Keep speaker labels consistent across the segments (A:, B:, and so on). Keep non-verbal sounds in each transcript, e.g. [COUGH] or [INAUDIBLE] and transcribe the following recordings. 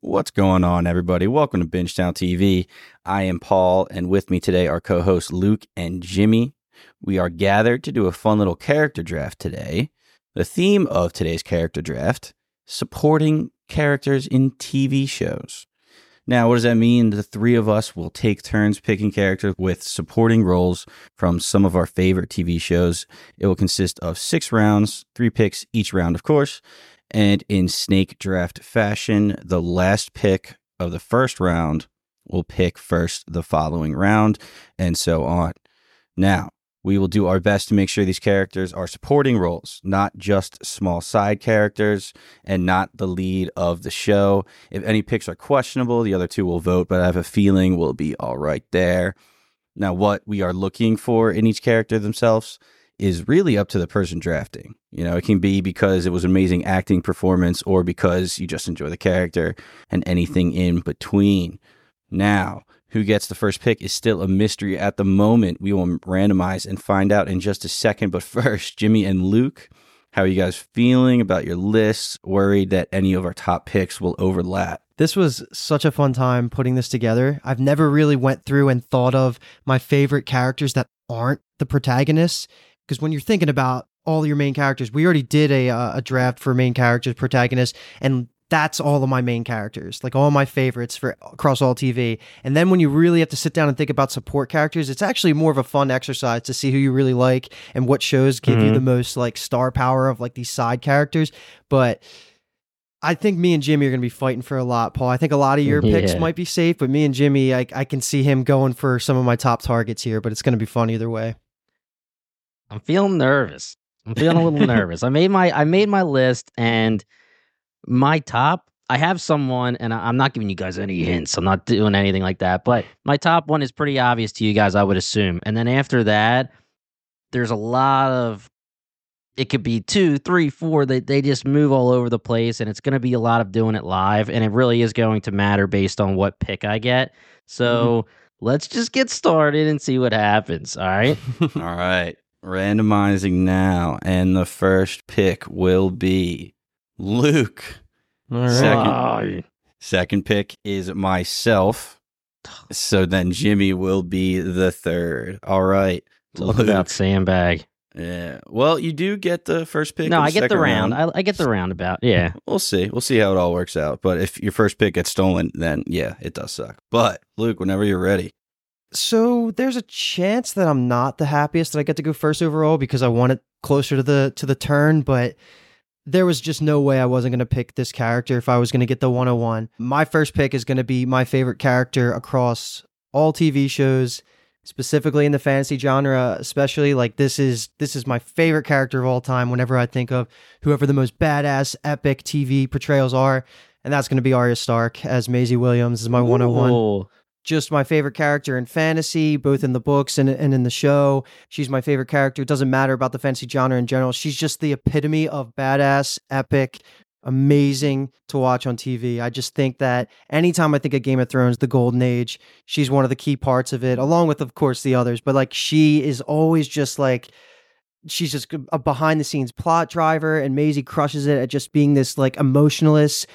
A: What's going on, everybody? Welcome to Bingetown TV. I am Paul, and with me today are co hosts Luke and Jimmy. We are gathered to do a fun little character draft today. The theme of today's character draft supporting characters in TV shows. Now, what does that mean? The three of us will take turns picking characters with supporting roles from some of our favorite TV shows. It will consist of six rounds, three picks each round, of course. And in snake draft fashion, the last pick of the first round will pick first the following round, and so on. Now, we will do our best to make sure these characters are supporting roles, not just small side characters and not the lead of the show. If any picks are questionable, the other two will vote, but I have a feeling we'll be all right there. Now, what we are looking for in each character themselves is really up to the person drafting. You know, it can be because it was amazing acting performance or because you just enjoy the character and anything in between. Now, who gets the first pick is still a mystery at the moment. We will randomize and find out in just a second. But [LAUGHS] first, Jimmy and Luke, how are you guys feeling about your lists? Worried that any of our top picks will overlap?
B: This was such a fun time putting this together. I've never really went through and thought of my favorite characters that aren't the protagonists because when you're thinking about all your main characters, we already did a uh, a draft for main characters, protagonists, and that's all of my main characters, like all my favorites for across all TV. And then when you really have to sit down and think about support characters, it's actually more of a fun exercise to see who you really like and what shows give mm-hmm. you the most like star power of like these side characters. But I think me and Jimmy are going to be fighting for a lot, Paul. I think a lot of your picks might be safe, but me and Jimmy, I, I can see him going for some of my top targets here, but it's going to be fun either way.
C: I'm feeling nervous. I'm feeling a little [LAUGHS] nervous. I made my I made my list and my top. I have someone, and I, am not giving you guys any hints. I'm not doing anything like that. But my top one is pretty obvious to you guys, I would assume. And then after that, there's a lot of. It could be two, three, four. They they just move all over the place, and it's going to be a lot of doing it live, and it really is going to matter based on what pick I get. So. Mm-hmm. Let's just get started and see what happens. All right. [LAUGHS]
A: all right. Randomizing now, and the first pick will be Luke. Second, second pick is myself. So then Jimmy will be the third. All right.
C: Look about sandbag.
A: Yeah. Well, you do get the first pick.
C: No,
A: I
C: get the round.
A: round.
C: I, I, get the roundabout. Yeah. [LAUGHS]
A: We'll see. We'll see how it all works out. But if your first pick gets stolen, then yeah, it does suck. But Luke, whenever you're ready.
B: So there's a chance that I'm not the happiest that I get to go first overall because I want it closer to the to the turn, but there was just no way I wasn't going to pick this character if I was going to get the 101. My first pick is going to be my favorite character across all TV shows, specifically in the fantasy genre, especially like this is this is my favorite character of all time whenever I think of whoever the most badass epic TV portrayals are, and that's going to be Arya Stark as Maisie Williams is my Ooh. 101 just my favorite character in fantasy, both in the books and, and in the show. She's my favorite character. It doesn't matter about the fantasy genre in general. She's just the epitome of badass, epic, amazing to watch on TV. I just think that anytime I think of Game of Thrones, the Golden Age, she's one of the key parts of it, along with, of course, the others. But like, she is always just like, she's just a behind the scenes plot driver, and Maisie crushes it at just being this like emotionalist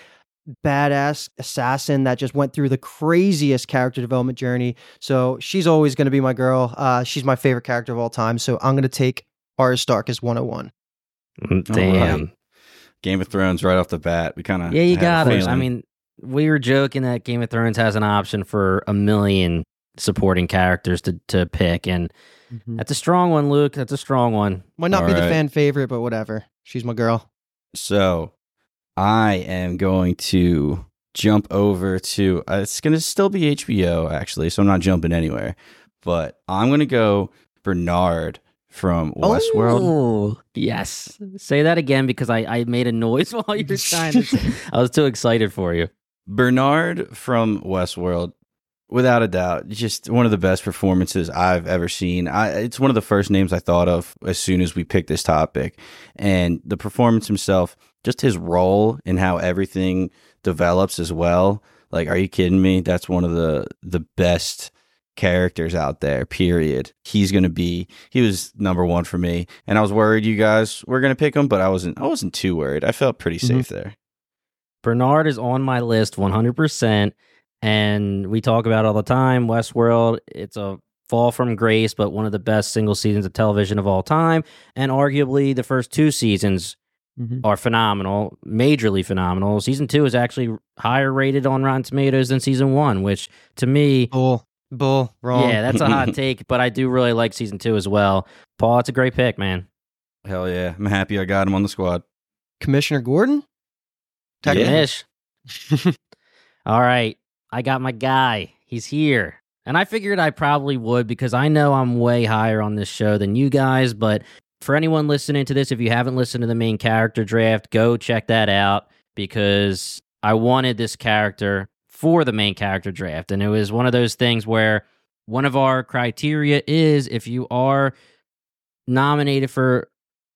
B: badass assassin that just went through the craziest character development journey. So she's always going to be my girl. Uh, she's my favorite character of all time. So I'm going to take Arya Stark as 101.
C: Mm, damn. Right.
A: Game of Thrones right off the bat. We kind of
C: yeah, you got it. I mean, we were joking that Game of Thrones has an option for a million supporting characters to to pick, and mm-hmm. that's a strong one, Luke. That's a strong one.
B: Might not All be right. the fan favorite, but whatever. She's my girl.
A: So I am going to jump over to uh, it's going to still be HBO actually, so I'm not jumping anywhere. But I'm going to go Bernard from Westworld.
C: Oh, yes. Say that again because I, I made a noise [LAUGHS] while you were trying to. say. I was too excited for you.
A: Bernard from Westworld, without a doubt, just one of the best performances I've ever seen. I, it's one of the first names I thought of as soon as we picked this topic. And the performance himself, just his role and how everything develops as well. Like, are you kidding me? That's one of the the best characters out there. Period. He's gonna be. He was number one for me, and I was worried you guys were gonna pick him, but I wasn't. I wasn't too worried. I felt pretty mm-hmm. safe there.
C: Bernard is on my list 100%. And we talk about it all the time. Westworld, it's a fall from grace, but one of the best single seasons of television of all time. And arguably the first two seasons
B: Mhm.
C: are phenomenal, majorly phenomenal. Season two is actually higher rated on Rotten Tomatoes than season one, which to me,
B: Bull, bull, wrong.
C: yeah, that's a hot [LAUGHS] take, but I do really like season two as well. Paul, it's a great pick, man.
A: Hell yeah. I'm happy I got him on the squad.
B: Commissioner Gordon.
A: Yeah. [LAUGHS]
C: Ish. All right. I got my guy. He's here. And I figured I probably would because I know I'm way higher on this show than you guys. But for anyone listening to this, if you haven't listened to the main character draft, go check that out because I wanted this character for the main character draft. And it was one of those things where one of our criteria is if you are nominated for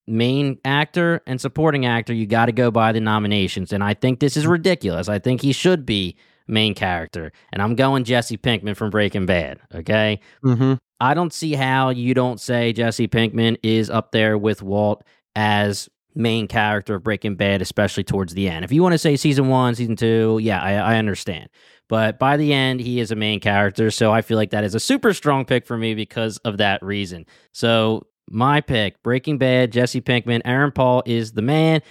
C: main actor and supporting actor, you got to go by the nominations. And I think this is ridiculous. I think he should be main character. And I'm going Jesse Pinkman from Breaking Bad. Okay.
B: mm-hmm.
C: I don't see how you don't say Jesse Pinkman is up there with Walt as main character of Breaking Bad, especially towards the end. If you want to say season one, season two, yeah, I, I understand. But by the end, he is a main character. So I feel like that is a super strong pick for me because of that reason. So my pick, Breaking Bad, Jesse Pinkman, Aaron Paul is the man.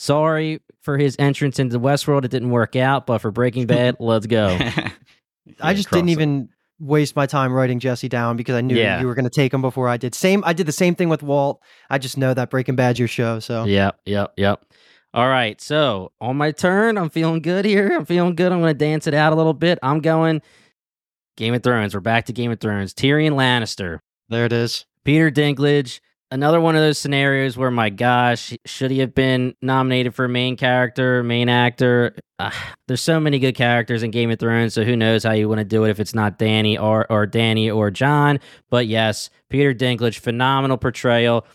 C: Sorry for his entrance into the Westworld. It didn't work out, but for Breaking [LAUGHS] Bad, let's go. [LAUGHS]
B: I just didn't even waste my time writing Jesse down because I knew
C: Yeah.
B: you were going to take him before I did. Same. I did the same thing with Walt. I just know that Breaking Bad's your show. So
C: Yep, yep, yep. All right. So on my turn, I'm feeling good here. I'm feeling good. I'm going to dance it out a little bit. I'm going Game of Thrones. We're back to Game of Thrones. Tyrion Lannister,
B: there it is.
C: Peter Dinklage. Another one of those scenarios where, my gosh, should he have been nominated for main character, main actor? Uh, there's so many good characters in Game of Thrones, so who knows how you want to do it if it's not Dany or or Dany or Jon. But yes, Peter Dinklage, phenomenal portrayal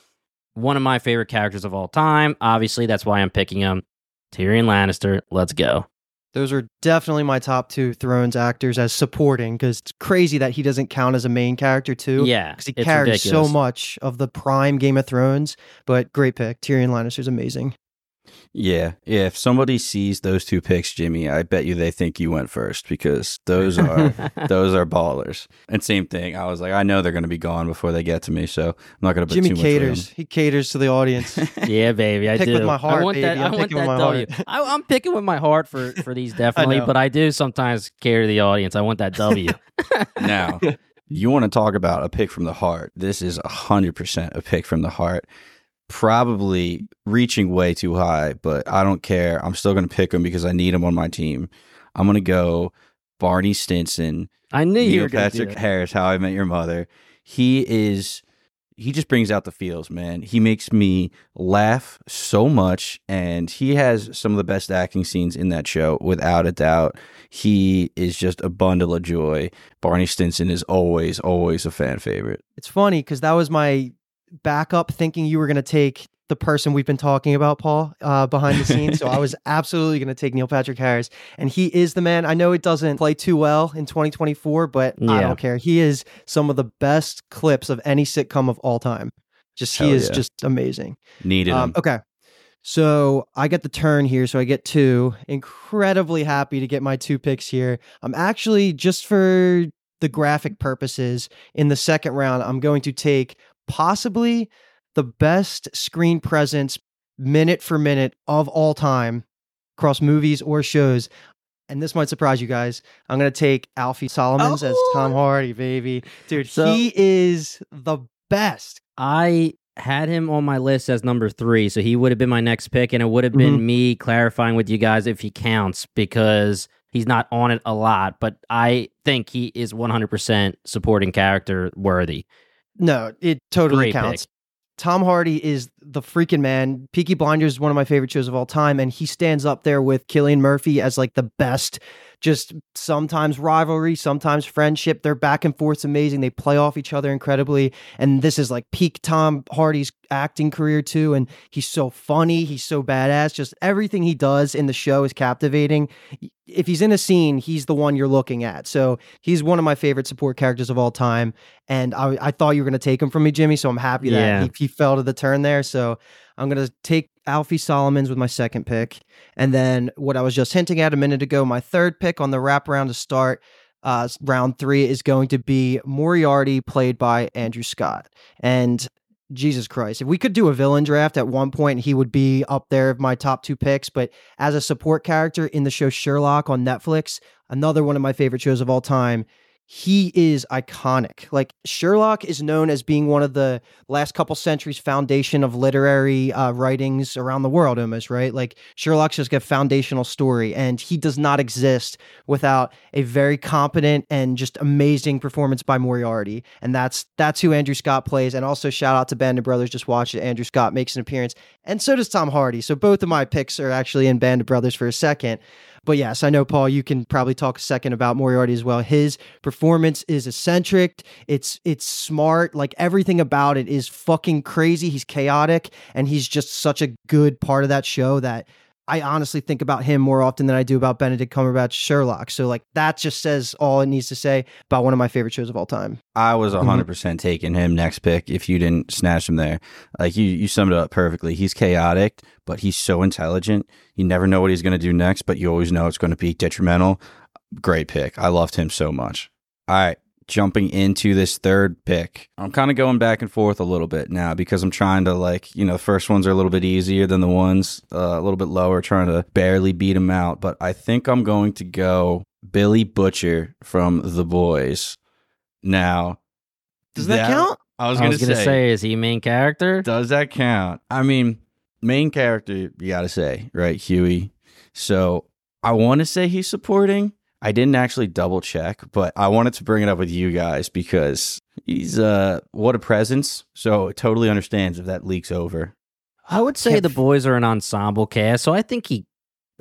C: one of my favorite characters of all time. Obviously, that's why I'm picking him. Tyrion Lannister. Let's go.
B: Those are definitely my top two Thrones actors as supporting because it's crazy that he doesn't count as a main character too.
C: Yeah,
B: because he carries
C: ridiculous.
B: so much of the prime Game of Thrones. But great pick, Tyrion Lannister's amazing.
A: Yeah, yeah. If somebody sees those two picks, Jimmy, I bet you they think you went first because those are [LAUGHS] those are ballers. And same thing, I was like, I know they're going to be gone before they get to me, so I'm not going to put
B: Jimmy
A: too much
B: caters. He caters to the audience.
A: weight on 'em.
C: yeah, baby, I
B: Pick
C: do.
B: with my heart,
C: I want that.
B: baby.
C: I
B: I'm
C: want
B: picking
C: that
B: with my
C: W.
B: heart.
C: I, I'm picking with my heart for for these [LAUGHS] definitely,
B: know.
C: but I do sometimes care to the audience. I want that W. [LAUGHS]
A: now, you want to talk about a pick from the heart? This is hundred percent a pick from the heart. Probably reaching way too high, but I don't care. I'm still going to pick him because I need him on my team. I'm going to go Barney Stinson.
C: I knew you were going to do
A: Patrick. Harris, How I Met Your Mother. He is he just brings out the feels, man. He makes me laugh so much and he has some of the best acting scenes in that show without a doubt. He is just a bundle of joy. Barney Stinson is always always a fan favorite.
B: It's funny because that was my backup thinking you were going to take the person we've been talking about, Paul, uh, behind the scenes. so I was [LAUGHS] absolutely going to take Neil Patrick Harris. And he is the man. I know it doesn't play too well in 2024, but I don't care. He is some of the best clips of any sitcom of all time. Just he is
A: yeah.
B: just amazing.
A: Needed
B: Um, okay. So I get the turn here. So I get two. Incredibly happy to get my two picks here. I'm actually, just for the graphic purposes, in the second round, I'm going to take possibly the best screen presence minute for minute of all time across movies or shows. And this might surprise you guys. I'm going to take Alfie Solomons as Tom oh! Hardy, baby. Dude,
C: So-
B: he is the best.
C: I had him on my list as number three, so he would have been my next pick, and it would have been mm-hmm. me clarifying with you guys if he counts because he's not on it a lot. But I think he is 100% supporting character worthy.
B: No, it totally
C: Great pick.
B: counts. Tom Hardy is the freaking man. Peaky Blinders is one of my favorite shows of all time, and he stands up there with Cillian Murphy as like the best. Just sometimes rivalry, sometimes friendship. Their back and forth's amazing. They play off each other incredibly. And this is like peak Tom Hardy's acting career too. And he's so funny. He's so badass. Just everything he does in the show is captivating. If he's in a scene, he's the one you're looking at. So he's one of my favorite support characters of all time and I, I thought you were going to take him from me, Jimmy. So I'm happy that
C: Yeah.
B: he, he fell to the turn there. So I'm going to take Alfie Solomons with my second pick. And then what I was just hinting at a minute ago, my third pick on the wraparound to start uh, round three is going to be Moriarty, played by Andrew Scott. And Jesus Christ, if we could do a villain draft at one point, he would be up there of my top two picks. But as a support character in the show Sherlock on Netflix, another one of my favorite shows of all time, he is iconic. Like Sherlock is known as being one of the last couple centuries foundation of literary uh, writings around the world, almost right. Like Sherlock's just a foundational story, and he does not exist without a very competent and just amazing performance by Moriarty, and that's that's who Andrew Scott plays. And also shout out to Band of Brothers. Just watch it. Andrew Scott makes an appearance, and so does Tom Hardy. So both of my picks are actually in Band of Brothers for a second. But yes, I know Paul. You can probably talk a second about Moriarty as well. His performance is eccentric. It's it's smart. Like everything about it is fucking crazy. He's chaotic, and he's just such a good part of that show that I honestly think about him more often than I do about Benedict Cumberbatch Sherlock. So like that just says all it needs to say about one of my favorite shows of all time.
A: I was 100% mm-hmm. percent taking him next pick if you didn't snatch him there. Like you you summed it up perfectly. He's chaotic, but he's so intelligent. You never know what he's going to do next, but you always know it's going to be detrimental. Great pick. I loved him so much. All right jumping into this third pick. I'm kind of going back and forth a little bit now because I'm trying to like, you know, the first ones are a little bit easier than the ones uh, a little bit lower, trying to barely beat them out. But I think I'm going to go Billy Butcher from The Boys. Now,
B: does that, that count?
A: I was going to say,
C: say, is he main character?
A: Does that count? I mean, main character, you got to say, right? Hughie. So I want to say he's supporting I didn't actually double check, but I wanted to bring it up with you guys because he's uh what a presence. So it totally understands if that leaks over.
C: I would say the boys are an ensemble cast, so I think he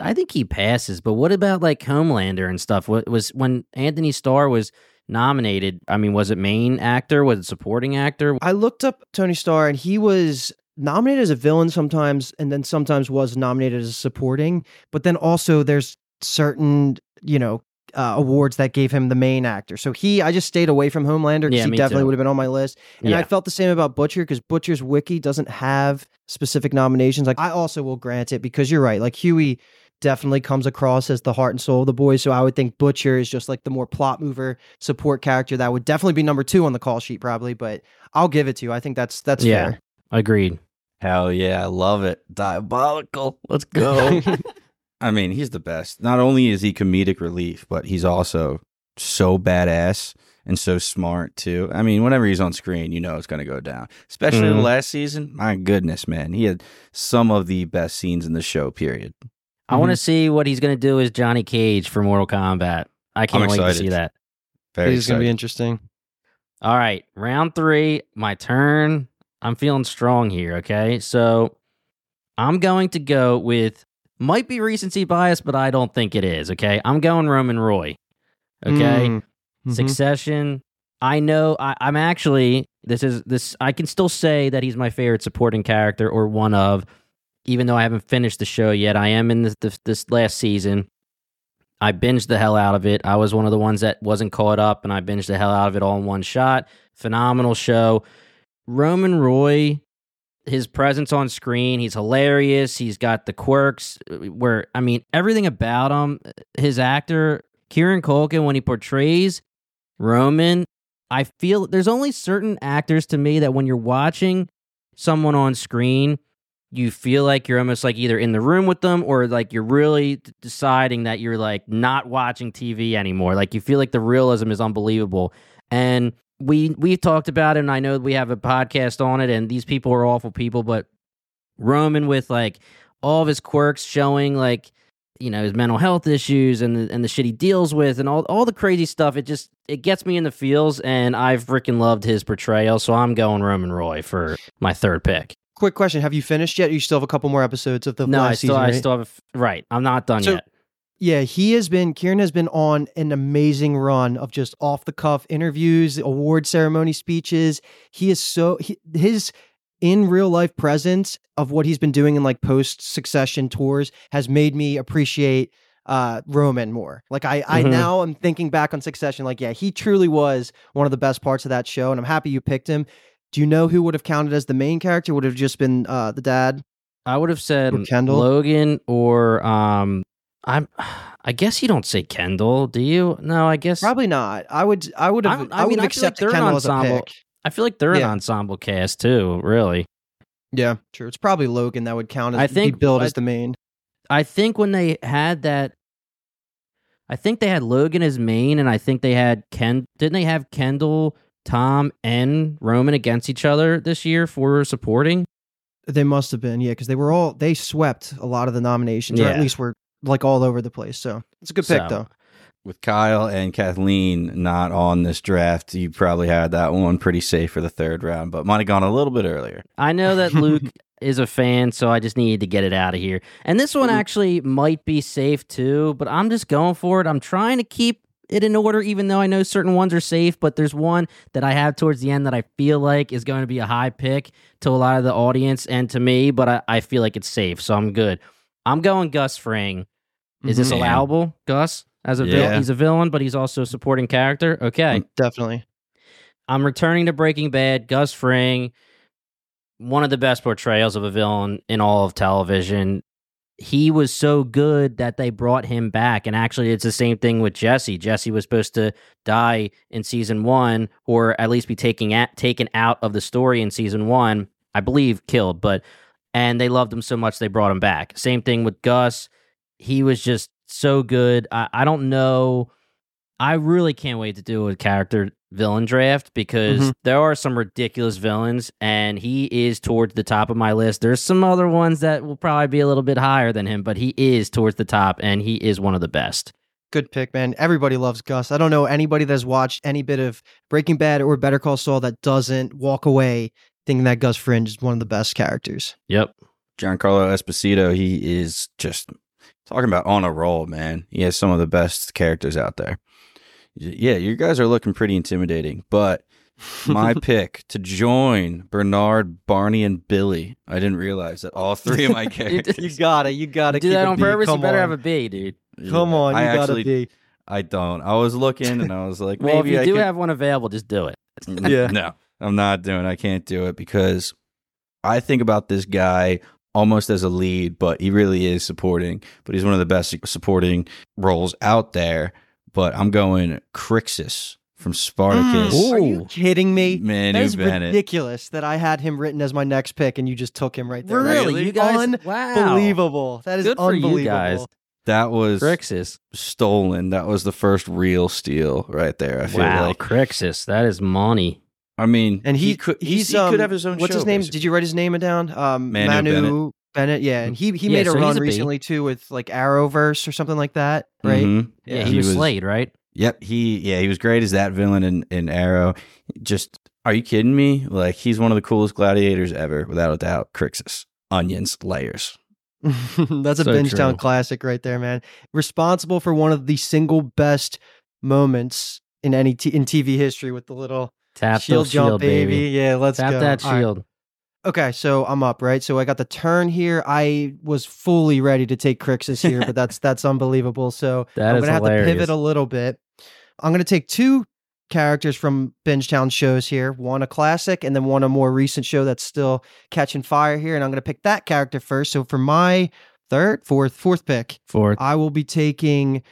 C: I think he passes. But what about like Homelander and stuff? What was when Anthony Starr was nominated? I mean, was it main actor? Was it supporting actor?
B: I looked up Tony Starr and he was nominated as a villain sometimes and then sometimes was nominated as supporting. But then also there's certain, you know, uh, awards that gave him the main actor. So he, I just stayed away from Homelander because yeah, he definitely would have been on my list. And yeah. I felt the same about Butcher because Butcher's wiki doesn't have specific nominations. Like I also will grant it because you're right. Like Hughie definitely comes across as the heart and soul of the boys. So I would think Butcher is just like the more plot mover support character that would definitely be number two on the call sheet probably. But I'll give it to you. I think that's that's yeah, fair.
C: Agreed.
A: Hell yeah, I love it. Diabolical. Let's go. [LAUGHS] I mean, he's the best. Not only is he comedic relief, but he's also so badass and so smart too. I mean, whenever he's on screen, you know it's going to go down. Especially mm-hmm. the last season. My goodness, man, he had some of the best scenes in the show. Period.
C: I mm-hmm. want to see what he's going to do as Johnny Cage for Mortal Kombat. I can't wait to see that.
B: Very it's going to be interesting.
C: All right, round three, my turn. I'm feeling strong here. Okay, so I'm going to go with might be recency bias, but I don't think it is. Okay. I'm going Roman Roy. Okay. Mm. Mm-hmm. Succession. I know I, I'm actually this is this I can still say that he's my favorite supporting character or one of, even though I haven't finished the show yet. I am in this this, this last season. I binged the hell out of it. I was one of the ones that wasn't caught up, and I binged the hell out of it all in one shot. Phenomenal show. Roman Roy his presence on screen. He's hilarious. He's got the quirks uh, where I mean everything about him. His actor Kieran Culkin when he portrays Roman, I feel there's only certain actors to me that when you're watching someone on screen, you feel like you're almost like either in the room with them or like you're really deciding that you're like not watching TV anymore. Like you feel like the realism is unbelievable. And we we've talked about it and I know we have a podcast on it and these people are awful people but Roman with like all of his quirks showing like you know his mental health issues and the, and the shit he deals with and all all the crazy stuff it just it gets me in the feels and I've freaking loved his portrayal so I'm going Roman Roy for my third pick.
B: Quick question: Have you finished yet? You still have a couple more episodes of the
C: no,
B: I
C: still
B: season, right?
C: I still have right. I'm not done
B: so,
C: yet.
B: Yeah, he has been, Kieran has been on an amazing run of just off the cuff interviews, award ceremony speeches. He is so, he, his in real life presence of what he's been doing in like post succession tours has made me appreciate uh Roman more. Like I I mm-hmm. now am thinking back on Succession like yeah, he truly was one of the best parts of that show and I'm happy you picked him. Do you know who would have counted as the main character? Would have just been uh, the dad?
C: I would have said
B: Kendall?
C: Logan or um I'm I guess you don't say Kendall, do you? No, I guess
B: Probably not. I would. I would have. I,
C: I
B: would
C: mean, I like they're an
B: Kendall as a
C: ensemble.
B: pick.
C: I feel like they're an ensemble cast too, really.
B: Yeah, true. It's probably Logan that would count as
C: I think- I-
B: as the main.
C: I think when they had that I think they had Logan as main and I think they had Ken didn't they have Kendall, Tom, and Roman against each other this year for supporting?
B: They must have been, yeah, because they were all they swept a lot of the nominations, or
C: Yeah.
B: at least were like all over the place. So it's a good pick,
C: So,
B: though.
A: With Kyle and Kathleen not on this draft, you probably had that one pretty safe for the third round, but might have gone a little bit earlier.
C: I know that [LAUGHS] Luke is a fan, so I just needed to get it out of here. And this one actually might be safe too, but I'm just going for it. I'm trying to keep it in order, even though I know certain ones are safe. But there's one that I have towards the end that I feel like is going to be a high pick to a lot of the audience and to me, but I, I feel like it's safe, so I'm good. I'm going Gus Fring. Is this
A: Mhm.
C: allowable, Gus? As a
A: Yeah.
C: villain, he's a villain, but he's also a supporting character. Okay.
B: Definitely.
C: I'm returning to Breaking Bad. Gus Fring, one of the best portrayals of a villain in all of television. He was so good that they brought him back. And actually, it's the same thing with Jesse. Jesse was supposed to die in season one, or at least be taking at, taken out of the story in season one. I believe killed, but and they loved him so much they brought him back. Same thing with Gus. He was just so good. I, I don't know. I really can't wait to do a character villain draft because
B: Mhm.
C: there are some ridiculous villains, and he is towards the top of my list. There's some other ones that will probably be a little bit higher than him, but he is towards the top, and he is one of the best.
B: Good pick, man. Everybody loves Gus. I don't know anybody that's watched any bit of Breaking Bad or Better Call Saul that doesn't walk away thinking that Gus Fring is one of the best characters.
C: Yep.
A: Giancarlo Esposito, he is just talking about on a roll, man. He has some of the best characters out there. Yeah, you guys are looking pretty intimidating, but my [LAUGHS] pick to join Bernard, Barney, and Billy. I didn't realize that all three of my [LAUGHS] characters.
B: you gotta, you gotta
C: Do that on purpose. You better
B: on.
C: have a B, dude.
B: Come on, you
A: I
B: gotta
A: actually,
B: be.
A: I don't. I was looking and I was like,
C: Well, if you
A: I
C: do
A: could-
C: have one available, just do it. [LAUGHS]
B: Yeah.
A: No, I'm not doing. I can't do it because I think about this guy almost as a lead, but he really is supporting. But he's one of the best supporting roles out there. But I'm going Crixus from Spartacus.
B: Mm, Are you kidding me?
A: Manu
B: That is
A: Bennett.
B: ridiculous that I had him written as my next pick and you just took him right there.
C: Really?
A: Really?
C: You guys? Wow.
B: Unbelievable. That is
C: Good for you
B: unbelievable.
C: guys.
A: That was
C: Crixus.
A: stolen. That was the first real steal right there. I feel
C: Wow.
A: like.
C: Crixus. That is money.
A: I mean,
B: And he,
A: could
B: he's
A: he
B: um,
A: could have his own.
B: What's
A: show,
B: his name?
A: basically.
B: Did you write his name down? Um,
A: Manu
B: Manu, Bennett. Yeah, and he he
C: Yeah,
B: made a
C: so he's
B: run
C: a
B: recently too with like Arrowverse or something like that, right?
A: Mhm.
C: Yeah, he, was, Slade, right?
A: Yep, he yeah, he was great as that villain in, in Arrow. Just are you kidding me? Like he's one of the coolest gladiators ever, without a doubt. Crixus, onions, layers. [LAUGHS]
B: That's a
C: So
B: binge town classic right there, man. Responsible for one of the single best moments in any t- in TV history with the little
C: Tap
B: shield jump,
C: shield,
B: baby.
C: baby.
B: Yeah, let's
C: Tap
B: go.
C: that
B: All right.
C: shield.
B: Okay, so I'm up, right? So I got the turn here. I was fully ready to take Crixus here, but [LAUGHS] that's that's unbelievable. So
C: That
B: I'm gonna have to pivot a little bit. I'm gonna take two characters from Bingetown shows here. One a classic, and then one a more recent show that's still catching fire here. And I'm gonna pick that character first. So for my third, fourth, fourth pick,
C: Fourth.
B: I will be taking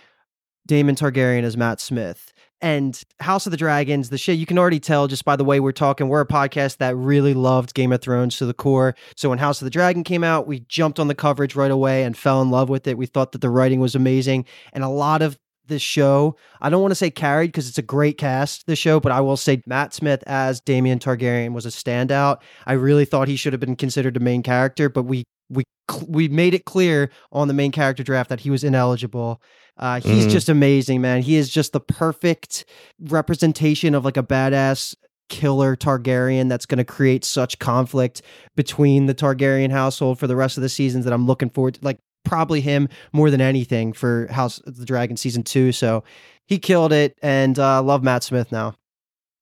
B: Daemon Targaryen as Matt Smith. And House of the Dragons, the shit, you can already tell just by the way we're talking. We're a podcast that really loved Game of Thrones to the core. So when House of the Dragon came out, we jumped on the coverage right away and fell in love with it. We thought that the writing was amazing. And a lot of this show, I don't want to say carried because it's a great cast, this show, but I will say Matt Smith as Damien Targaryen was a standout. I really thought he should have been considered a main character, but we we we made it clear on the main character draft that he was ineligible. Uh, he's
C: Mhm.
B: just amazing, man. He is just the perfect representation of like a badass killer Targaryen that's going to create such conflict between the Targaryen household for the rest of the seasons that I'm looking forward to. Like probably him more than anything for House of the Dragon season two. So he killed it, and uh, love Matt Smith now.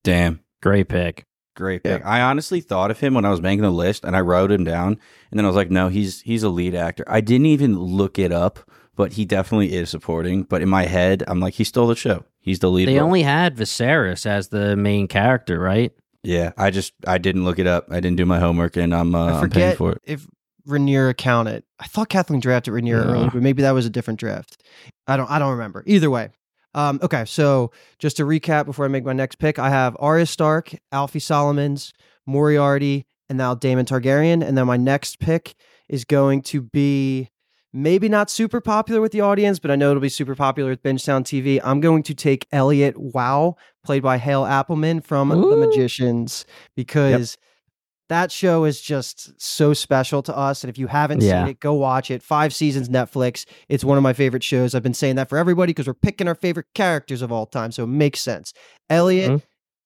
A: Damn,
C: Great pick.
A: great pick. I honestly thought of him when I was making the list, and I wrote him down, and then I was like, no, he's he's a lead actor. I didn't even look it up, but he definitely is supporting. But in my head, I'm like, he stole the show. He's the lead.
C: They
A: role.
C: only had Viserys as the main character, right?
A: Yeah, I just I didn't look it up. I didn't do my homework, and I'm uh,
B: I
A: I'm paying for it.
B: if Rhaenyra counted. I thought Kathleen drafted Rhaenyra
A: No.
B: early, but maybe that was a different draft. I don't I don't remember. Either way. Um, okay, so just to recap before I make my next pick, I have Arya Stark, Alfie Solomons, Moriarty, and now Daemon Targaryen. And then my next pick is going to be maybe not super popular with the audience, but I know it'll be super popular with Bingetown TV. I'm going to take Elliot Wow, played by Hale Appleman from The Magicians, because that show is just so special to us. And if you haven't
C: Yeah.
B: seen it, go watch it. Five seasons, Netflix. It's one of my favorite shows. I've been saying that for everybody because we're picking our favorite characters of all time. So it makes sense. Elliot
C: Mhm.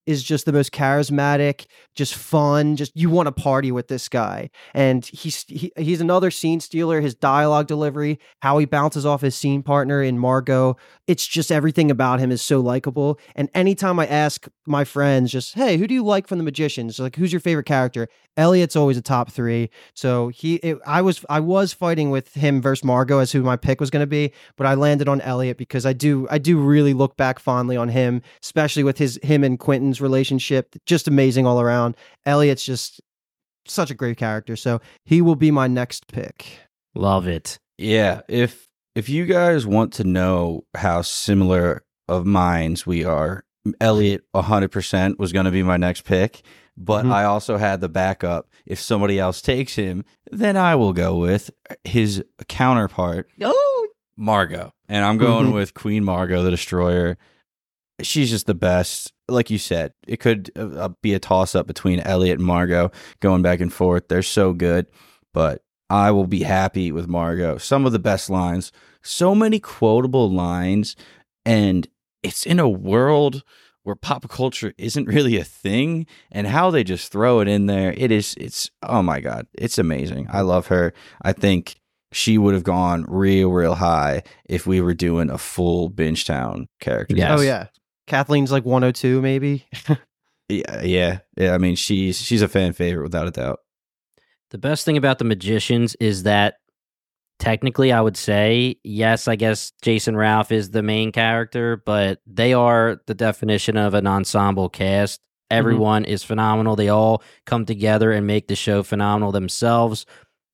B: Is just the most charismatic, just fun. Just you want to party with this guy. And he's he, he's another scene stealer. His dialogue delivery, how he bounces off his scene partner in Margot. It's just everything about him is so likable. And anytime I ask my friends, just hey, who do you like from the Magicians? Like, who's your favorite character? Elliot's always a top three. So he, it, I was, I was fighting with him versus Margot as who my pick was going to be, but I landed on Elliot because I do, I do really look back fondly on him, especially with his him and Quentin's relationship. Just amazing all around. Elliot's just such a great character. So he will be my next pick.
C: Love it.
A: Yeah, if if you guys want to know how similar of minds we are, Elliot 100% was going to be my next pick, but
B: Mhm.
A: I also had the backup. If somebody else takes him, then I will go with his counterpart,
C: Oh,
A: Margot. And I'm going
B: Mhm.
A: with Queen Margot the Destroyer. She's just the best. Like you said, it could uh, be a toss up between Elliot and Margot going back and forth. They're so good, but I will be happy with Margot. Some of the best lines, so many quotable lines, and it's in a world where pop culture isn't really a thing and how they just throw it in there it is it's oh my god it's amazing i love her i think she would have gone real real high if we were doing a full binge town character
C: Yes.
B: Oh yeah, Kathleen's like 102 maybe.
A: yeah yeah yeah i mean she's she's a fan favorite without a doubt
C: The best thing about the magicians is that technically I would say, yes, I guess Jason Ralph is the main character, but they are the definition of an ensemble cast. Mm-hmm. Everyone is phenomenal. They all come together and make the show phenomenal themselves.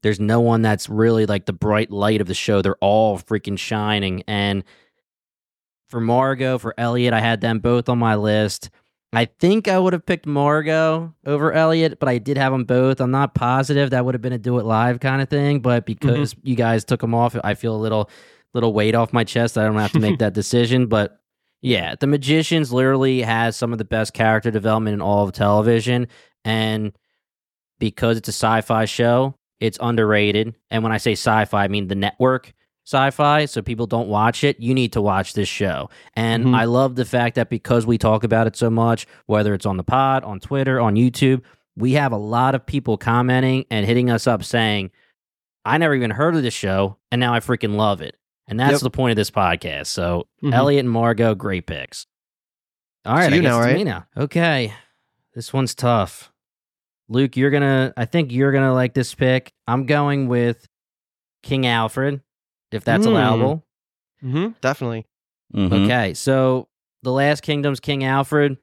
C: There's no one that's really like the bright light of the show. They're all freaking shining. And for Margot, for Elliot, I had them both on my list. I think I would have picked Margot over Elliot, but I did have them both. I'm not positive that would have been a do it live kind of thing, but mm-hmm. because you guys took them off, I feel a little little weight off my chest. I don't have to make [LAUGHS] that decision, but yeah, The Magicians literally has some of the best character development in all of television and because it's a sci-fi show, it's underrated. And when I say sci-fi, I mean the network sci-fi, so people don't watch it. You need to watch this show. And
B: Mhm.
C: I love the fact that because we talk about it so much, whether it's on the pod, on Twitter, on YouTube, we have a lot of people commenting and hitting us up saying, I never even heard of this show, and now I freaking love it. And that's
B: Yep.
C: the point of this podcast. So
B: Mhm.
C: Elliot and Margot, great picks. All right,
B: you
C: guess
B: now, right?
C: me now. Okay, this one's tough. Luke, you're gonna. I think you're gonna like this pick. I'm going with King Alfred, if that's
B: Mm.
C: allowable.
B: Mm-hmm, definitely.
A: Mhm.
C: Okay, so the Last Kingdom's King Alfred,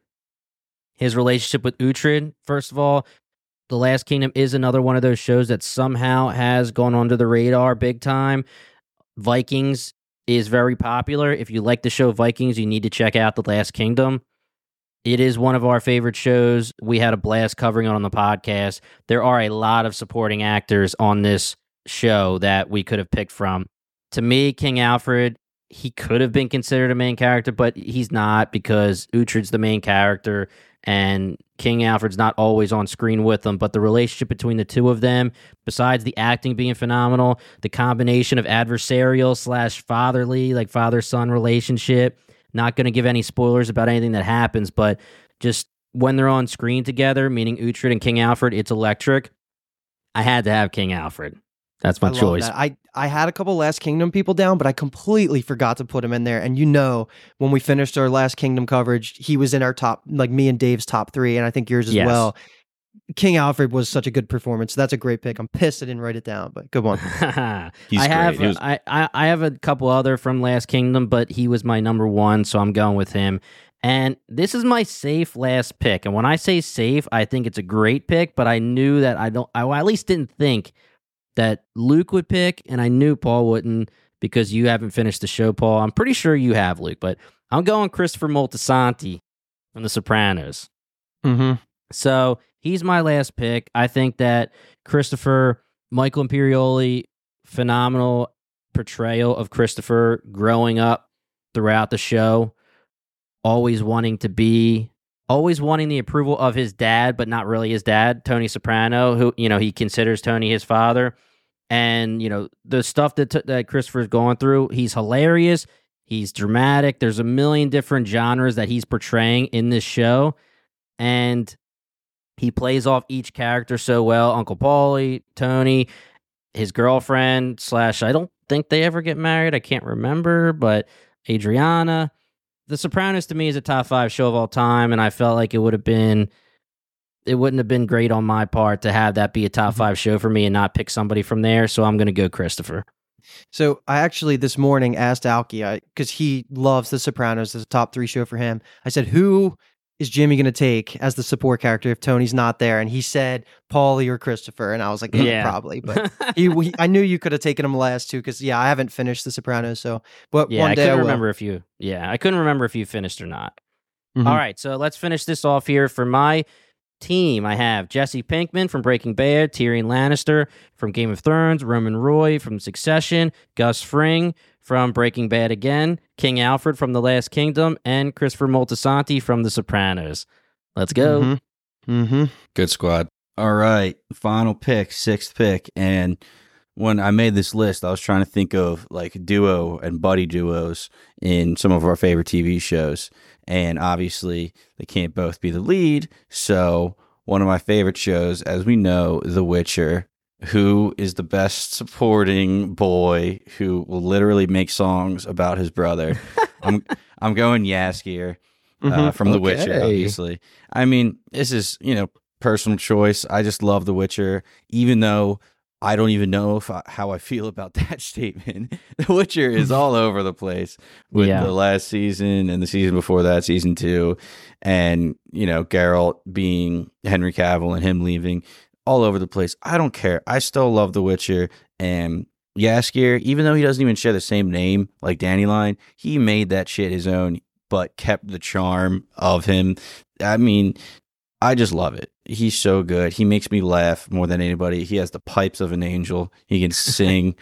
C: his relationship with Uhtred. First of all, the Last Kingdom is another one of those shows that somehow has gone under the radar big time. Vikings is very popular. If you like the show Vikings, you need to check out The Last Kingdom. It is one of our favorite shows. We had a blast covering it on the podcast. There are a lot of supporting actors on this show that we could have picked from. To me, King Alfred, he could have been considered a main character, but he's not because Uhtred's the main character and King Alfred's not always on screen with them. But the relationship between the two of them, besides the acting being phenomenal, the combination of adversarial slash fatherly, like father son relationship. Not going to give any spoilers about anything that happens, but just when they're on screen together, meaning Uhtred and King Alfred, it's electric. I had to have King Alfred. That's my
B: I
C: choice.
B: that. I I had a couple Last Kingdom people down, but I completely forgot to put him in there. And you know, when we finished our Last Kingdom coverage, he was in our top, like me and Dave's top three, and I think yours as
C: Yes.
B: well. King Alfred was such a good performance. That's a great pick. I'm pissed I didn't write it down, but good one. [LAUGHS]
A: He's
C: I have
A: He was-
C: I, I I have a couple other from Last Kingdom, but he was my number one, so I'm going with him. And this is my safe last pick. And when I say safe, I think it's a great pick, but I knew that I don't, I at least didn't think that Luke would pick, and I knew Paul wouldn't because you haven't finished the show, Paul. I'm pretty sure you have, Luke, but I'm going Christopher Moltisanti from The Sopranos.
B: Mm-hmm.
C: So he's my last pick. I think that Christopher, Michael Imperioli, phenomenal portrayal of Christopher growing up throughout the show, always wanting to be, always wanting the approval of his dad, but not really his dad, Tony Soprano, who, you know, he considers Tony his father. And, you know, the stuff that, t- that Christopher's going through, he's hilarious. He's dramatic. There's a million different genres that he's portraying in this show. And he plays off each character so well. Uncle Paulie, Tony, his girlfriend, slash, I don't think they ever get married. I can't remember, but Adriana. The Sopranos to me is a top five show of all time, and I felt like it would have been it wouldn't have been great on my part to have that be a top mm-hmm. five show for me and not pick somebody from there. So I'm gonna go Christopher.
B: So I actually this morning asked Alki because he loves The Sopranos as a top three show for him. I said, "Who is Jimmy going to take as the support character if Tony's not there?" And he said, "Paulie or Christopher." And I was like, "Yeah,
C: Yeah.
B: probably." But [LAUGHS] he, he- I knew you could have taken him last too because yeah, I haven't finished The Sopranos. So, but
C: yeah,
B: one
C: I
B: day I
C: couldn't
B: will.
C: remember if you yeah, I couldn't remember if you finished or not.
B: Mhm.
C: All right, so let's finish this off here for my team. I have Jesse Pinkman from Breaking Bad, Tyrion Lannister from Game of Thrones, Roman Roy from Succession, Gus Fring from Breaking Bad again, King Alfred from The Last Kingdom, and Christopher Moltisanti from The Sopranos. Let's go.
B: Mhm. Mhm.
A: Good squad. All right. Final pick, sixth pick. And when I made this list, I was trying to think of like duo and buddy duos in some of our favorite TV shows. And obviously, they can't both be the lead. So, one of my favorite shows, as we know, The Witcher, who is the best supporting boy who will literally make songs about his brother. [LAUGHS] I'm I'm going Jaskier uh,
B: Mhm.
A: from The Witcher, obviously. I mean, this is, you know, personal choice. I just love The Witcher, even though I don't even know if I, how I feel about [LAUGHS] that statement. The Witcher is [LAUGHS] all over the place with
C: Yeah.
A: the last season and the season before that, season two, and, you know, Geralt being Henry Cavill and him leaving all over the place. I don't care. I still love The Witcher and Jaskier, even though he doesn't even share the same name like Dandelion, he made that shit his own, but kept the charm of him. I mean, I just love it. He's so good. He makes me laugh more than anybody. He has the pipes of an angel. He can [LAUGHS] sing.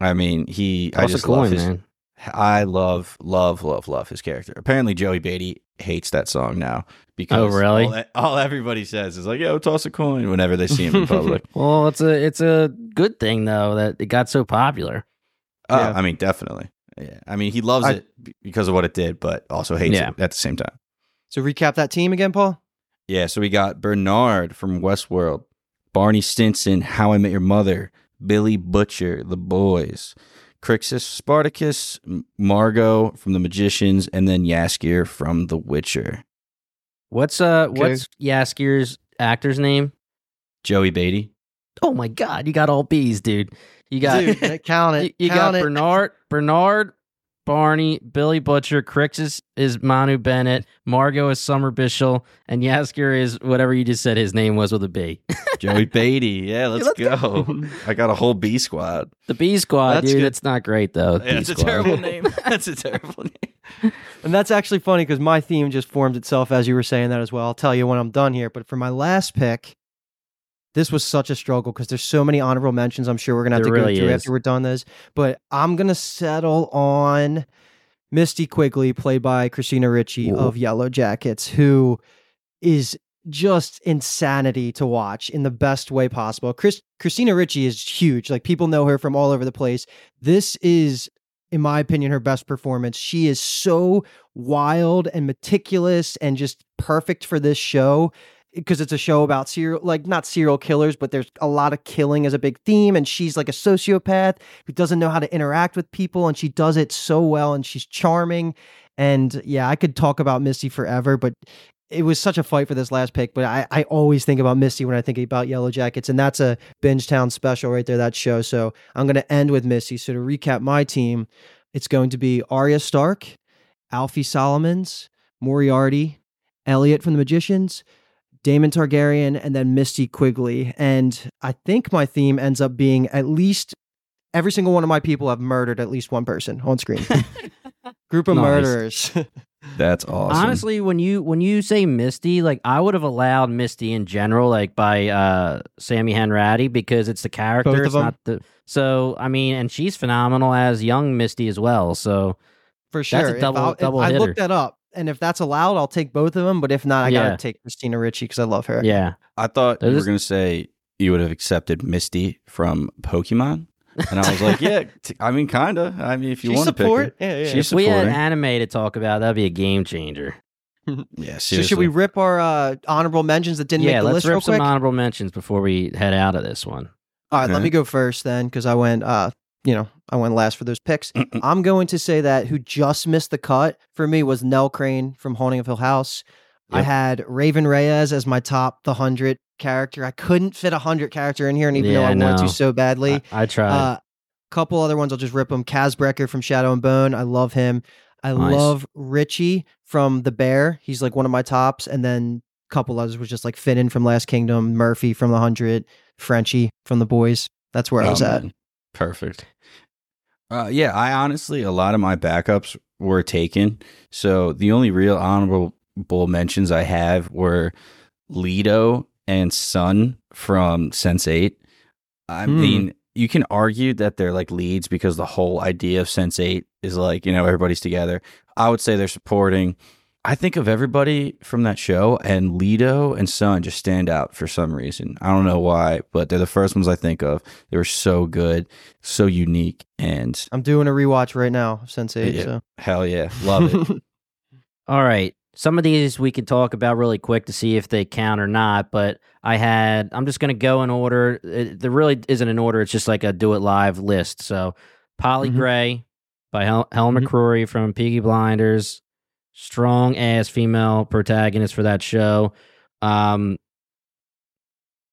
A: I mean, he. I
C: Toss a
A: just love
C: coin,
A: his.
C: man.
A: I love, love, love, love his character. Apparently, Joey Batey hates that song now because
C: Oh, really?
A: All, all everybody says is like, "Yo, toss a coin" whenever they see him in public. [LAUGHS]
C: Well, it's a it's a good thing though that it got so popular.
A: Uh,
B: Yeah.
A: I mean, definitely. Yeah. I mean, he loves
B: I-
A: it because of what it did, but also hates
C: Yeah.
A: it at the same time.
B: So recap that team again, Paul.
A: Yeah, so we got Bernard from Westworld, Barney Stinson, How I Met Your Mother, Billy Butcher, The Boys, Crixus Spartacus, Margot from The Magicians, and then Jaskier from The Witcher.
C: What's uh
B: Okay.
C: what's Jaskier's actor's name?
A: Joey Batey.
C: Oh my god, you got all B's, dude. You got
B: Dude, count [LAUGHS]
C: you,
B: it.
C: you got
B: count it.
C: Bernard, Bernard, Barney, Billy Butcher, Crix is, is Manu Bennett, Margot is Summer Bishil, and Jaskier is whatever you just said his name was with a B. [LAUGHS]
A: Joey Batey. Yeah, let's,
C: Let's
A: go. I got a whole B squad.
C: the B squad,
B: That's
C: dude.
B: good.
C: It's not great though.
A: Yeah,
C: B
A: that's a terrible [LAUGHS] name. [LAUGHS] That's a terrible name.
B: And that's actually funny because my theme just formed itself as you were saying that as well. I'll tell you when I'm done here. But for my last pick, this was such a struggle because there's so many honorable mentions. I'm sure we're gonna have
C: There
B: to
C: really
B: go through
C: is.
B: after we're done this. But I'm gonna settle on Misty Quigley, played by Christina Ricci
C: Ooh.
B: of Yellow Jackets, who is just insanity to watch in the best way possible. Chris, Christina Ricci is huge. Like people know her from all over the place. This is, in my opinion, her best performance. She is so wild and meticulous and just perfect for this show because it's a show about serial like not serial killers but there's a lot of killing as a big theme and she's like a sociopath who doesn't know how to interact with people and she does it so well and she's charming. And yeah i could talk about misty forever but it was such a fight for this last pick but i, I always think about misty when i think about yellow jackets and that's a binge town special right there that show. So i'm going to end with misty so to recap my team it's going to be arya stark alfie solomons Moriarty, Elliot from The Magicians, Daemon Targaryen, and then Misty Quigley. And I think my theme ends up being at least every single one of my people have murdered at least one person on screen. [LAUGHS] [LAUGHS] Group of
C: Nice.
B: murderers. [LAUGHS]
A: That's awesome.
C: Honestly, when you when you say Misty, like I would have allowed Misty in general, like by uh Sammi Hanratty, because it's the character,
B: Both of
C: it's
B: them?
C: not the. So I mean, and she's phenomenal as young Misty as well. So
B: For sure. If
C: double-
B: I'll- if
C: double
B: I looked that up. And if that's allowed, I'll take both of them. But if not, I
C: Yeah.
B: gotta take Christina Ricci because I love her.
C: yeah,
A: I thought you were going to say you would have accepted Misty from Pokemon. And I was like, [LAUGHS] yeah, t- I mean, kind of. I mean, if you
B: She
A: want to pick her.
B: support. Yeah, yeah.
A: She's
C: if we had
A: supporting.
C: anime to talk about, that'd be a game changer. [LAUGHS]
A: Yeah, seriously.
B: so should we rip our uh, honorable mentions that didn't
C: yeah,
B: make the
C: let's
B: list
C: rip
B: real
C: some
B: quick?
C: honorable mentions before we head out of this one.
B: All right, let me go first then, because I went, uh, you know, I went last for those picks. I'm going to say that who just missed the cut for me was Nell Crane from Haunting of Hill House. I had Raven Reyes as my top the hundred character. I couldn't fit a hundred character in here, and even though I
C: I
B: wanted to so badly,
C: I, I tried.
B: uh, couple other ones I'll just rip them. Kaz Brekker from Shadow and Bone. I love him. I
C: Nice.
B: love Richie from The Bear. He's like one of my tops. And then a couple others was just like Finan from Last Kingdom, Murphy from The Hundred, Frenchie from The Boys. That's where I
A: Oh,
B: was at.
A: Perfect. Uh, yeah, I honestly, a lot of my backups were taken. So the only real honorable mentions I have were Lito and Sun from Sense 8. I
B: Hmm.
A: mean, you can argue that they're like leads because the whole idea of Sense 8 is like, you know, everybody's together. I would say they're supporting. I think of everybody from that show, and Lito and Sun just stand out for some reason. I don't know why, but they're the first ones I think of. They were so good, so unique, and
B: I'm doing a rewatch right now of Sense Eight.
A: Yeah.
B: So
A: hell yeah, love it. [LAUGHS]
C: All right. Some of these we could talk about really quick to see if they count or not, but I had, I'm just going to go in order. It, there really isn't an order. It's just like a do it live list. So Polly
B: Mhm.
C: Gray by Hel- Helen
B: Mhm.
C: McCrory from Peaky Blinders, strong ass female protagonist for that show. Um,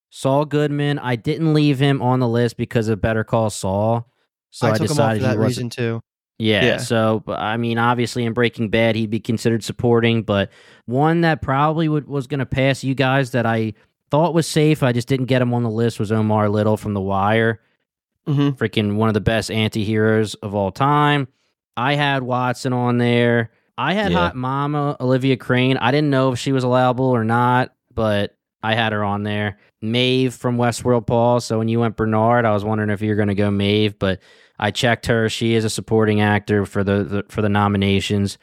C: Saul Goodman, I didn't leave him on the list because of Better Call Saul. So I,
B: I took him off
C: decided
B: that reason too.
C: Yeah,
B: Yeah.
C: So, I mean, obviously in Breaking Bad, he'd be considered supporting, but one that probably would, was going to pass you guys that I thought was safe, I just didn't get him on the list, was Omar Little from The Wire.
B: Mhm.
C: Freaking one of the best anti heroes of all time. I had Watson on there. I had
A: Yeah.
C: Hot Mama, Olivia Crane. I didn't know if she was allowable or not, but I had her on there. Maeve from Westworld, Paul. So when you went Bernard, I was wondering if you were going to go Maeve, but I checked her. She is a supporting actor for the, the for the nominations.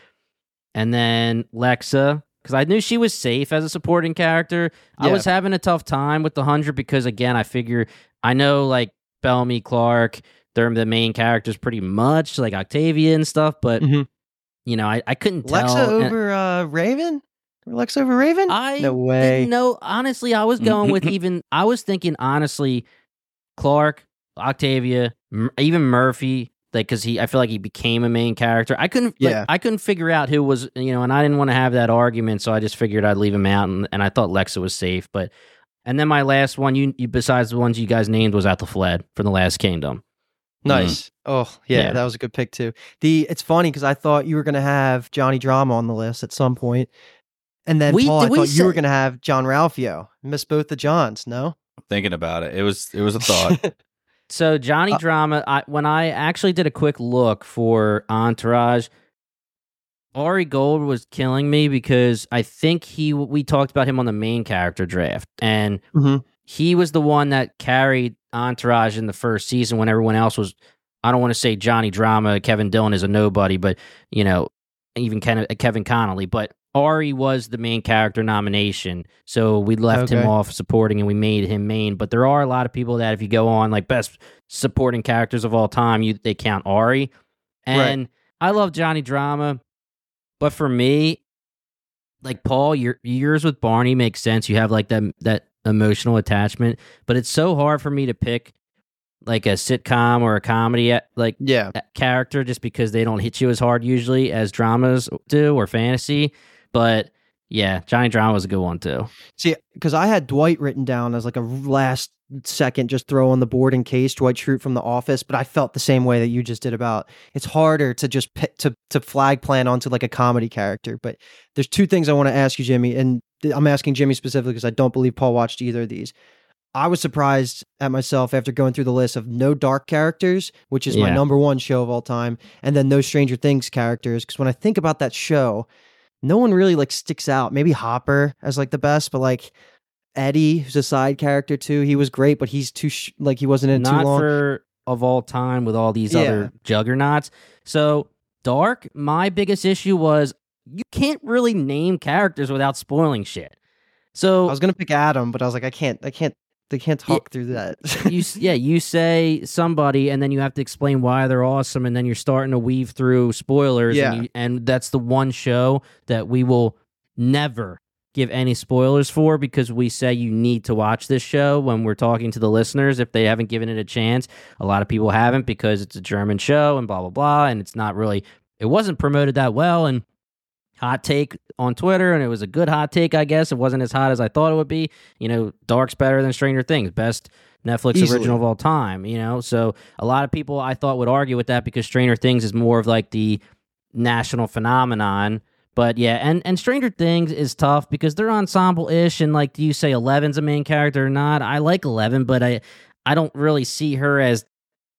C: And then Lexa, because I knew she was safe as a supporting character. I was having a tough time with the hundred because again, I figure I know like Bellamy Clarke, they're the main characters pretty much, like Octavia and stuff, but
B: Mhm.
C: You know, I, I couldn't tell.
B: Lexa
C: and-
B: over uh, Raven. Lexa over Raven.
C: I
B: no way.
C: know. Honestly, I was going with [LAUGHS] even. I was thinking honestly, Clarke, Octavia, M- even Murphy. Like, because he, I feel like he became a main character. I couldn't, like,
B: Yeah.
C: I couldn't figure out who was, you know, and I didn't want to have that argument, so I just figured I'd leave him out, and, and I thought Lexa was safe. But, and then my last one, you, you besides the ones you guys named, was Aethelflaed from the Last Kingdom.
B: Nice. Oh yeah,
C: Yeah.
B: that was a good pick too. The it's funny because I thought you were gonna have Johnny Drama on the list at some point, and then
C: We-
B: Paul, I
C: we
B: thought you were gonna have Jean-Ralphio. Missed both the Johns. No.
A: Thinking about it, it was it was a thought. [LAUGHS]
C: So Johnny
B: Uh,
C: Drama, I, when I actually did a quick look for Entourage, Ari Gold was killing me because I think he we talked about him on the main character draft, and
B: Mhm.
C: He was the one that carried Entourage in the first season when everyone else was. I don't want to say Johnny Drama, Kevin Dillon is a nobody, but you know, even Ken, Kevin Connolly, but Ari was the main character nomination, so we left him off supporting and we made him main. But there are a lot of people that if you go on like best supporting characters of all time, you they count Ari, and I love Johnny Drama, but for me, like Paul, your yours with Barney makes sense. You have like that that emotional attachment, but it's so hard for me to pick like a sitcom or a comedy uh, like
B: Yeah.
C: character just because they don't hit you as hard usually as dramas do or fantasy. But Yeah, Johnny Drama was a good one too.
B: See, because I had Dwight written down as like a last second just throw on the board in case Dwight Schrute from The Office, but I felt the same way that you just did about it's harder to just to to flag plan onto like a comedy character. But there's two things I want to ask you, Jimmy, and I'm asking Jimmy specifically because I don't believe Paul watched either of these. I was surprised at myself after going through the list of no dark characters, which is my number one show of all time, and then no Stranger Things characters. Because when I think about that show, no one really like sticks out. Maybe Hopper as like the best, but like Eddie, who's a side character too, he was great, but he's too sh- like he wasn't in
C: Not
B: too long.
C: for of all time with all these
B: Yeah.
C: other juggernauts. So Dark, my biggest issue was you can't really name characters without spoiling shit. So
B: I was gonna pick Adam, but I was like, I can't, I can't, they can't talk through that. [LAUGHS]
C: you yeah you say somebody and then you have to explain why they're awesome and then you're starting to weave through spoilers
B: Yeah.
C: and, you, and that's the one show that we will never give any spoilers for because we say you need to watch this show when we're talking to the listeners if they haven't given it a chance a lot of people haven't because it's a german show and blah blah blah and it's not really it wasn't promoted that well and hot take on Twitter, and it was a good hot take, I guess. It wasn't as hot as I thought it would be. You know, Dark's better than Stranger Things, best Netflix
B: Easily.
C: original of all time. You know, so a lot of people I thought would argue with that because Stranger Things is more of like the national phenomenon. But yeah, and and Stranger Things is tough because they're ensemble ish, and like, do you say Eleven's a main character or not? I like Eleven, but I I don't really see her as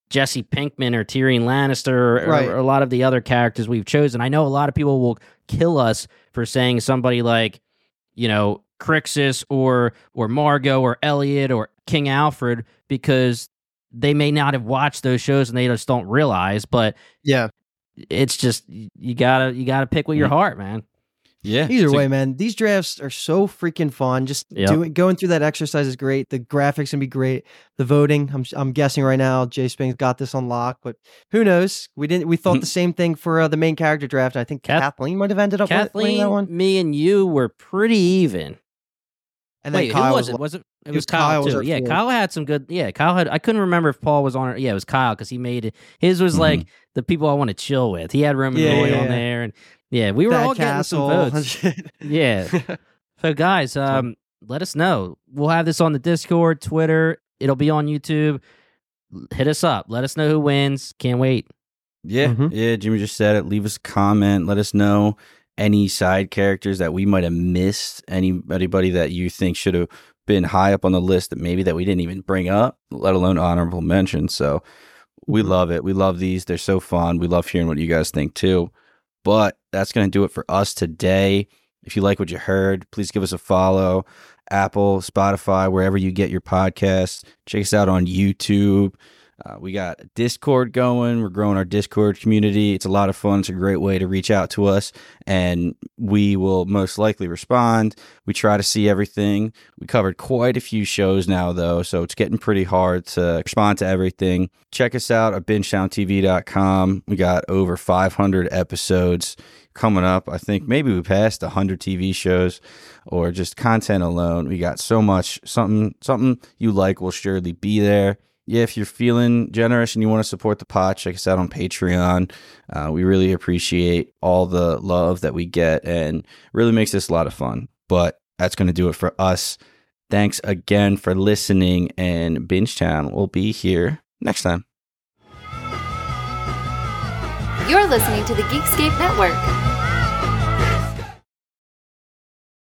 C: Jesse Pinkman or Tyrion Lannister or,
B: Right.
C: or a lot of the other characters we've chosen. I know a lot of people will kill us for saying somebody like, you know, Crixus or or Margot or Elliot or King Alfred because they may not have watched those shows and they just don't realize. But
B: yeah.
C: it's just you gotta you gotta pick with your heart, man.
A: Yeah.
B: Either
A: it's a-
B: way, man, these drafts are so freaking fun. Just
C: Yep.
B: doing going through that exercise is great. The graphics can be great. The voting, I'm I'm guessing right now, Jay Sping's got this on lock, but who knows? We didn't. We thought the same thing for uh, the main character draft. I think
C: Kath-
B: Kathleen might have ended up winning
C: Kathleen,
B: that one.
C: me and you were pretty even.
B: And then
C: Wait,
B: Kyle
C: who was
B: was
C: it? Was it? It
B: it
C: was
B: was
C: Kyle,
B: Kyle
C: too. Yeah. Kyle had some good. Yeah, Kyle had. I couldn't remember if Paul was on. it. Yeah, it was Kyle because he made it. His was
B: Mm-hmm.
C: like the people I want to chill with. He had Roman
B: Yeah,
C: Roy
B: yeah,
C: on
B: yeah.
C: there, and yeah, we were
B: Thad
C: all getting some votes. [LAUGHS] Yeah. So guys, um, let us know. We'll have this on the Discord, Twitter. It'll be on YouTube. Hit us up. Let us know who wins. Can't wait.
A: Yeah,
B: Mhm.
A: yeah. Jimmy just said it. Leave us a comment. Let us know any side characters that we might have missed. Any anybody that you think should have been high up on the list that maybe that we didn't even bring up, let alone honorable mention. So we
B: Mhm.
A: love it. We love these. They're so fun. We love hearing what you guys think too. But that's going to do it for us today. If you like what you heard, please give us a follow. Apple, Spotify, wherever you get your podcasts. Check us out on YouTube. Uh, we got Discord going. We're growing our Discord community. It's a lot of fun. It's a great way to reach out to us, and we will most likely respond. We try to see everything. We covered quite a few shows now, though, so it's getting pretty hard to respond to everything. Check us out at bingetowntv.com. We got over 500 episodes coming up. I think maybe we passed 100 TV shows or just content alone. We got so much. Something, something you like will surely be there yeah, if you're feeling generous and you want to support the pod, check us out on Patreon. Uh, we really appreciate all the love that we get and really makes this a lot of fun. But that's going to do it for us. Thanks again for listening, and Bingetown will be here next time.
D: You're listening to the Geekscape Network.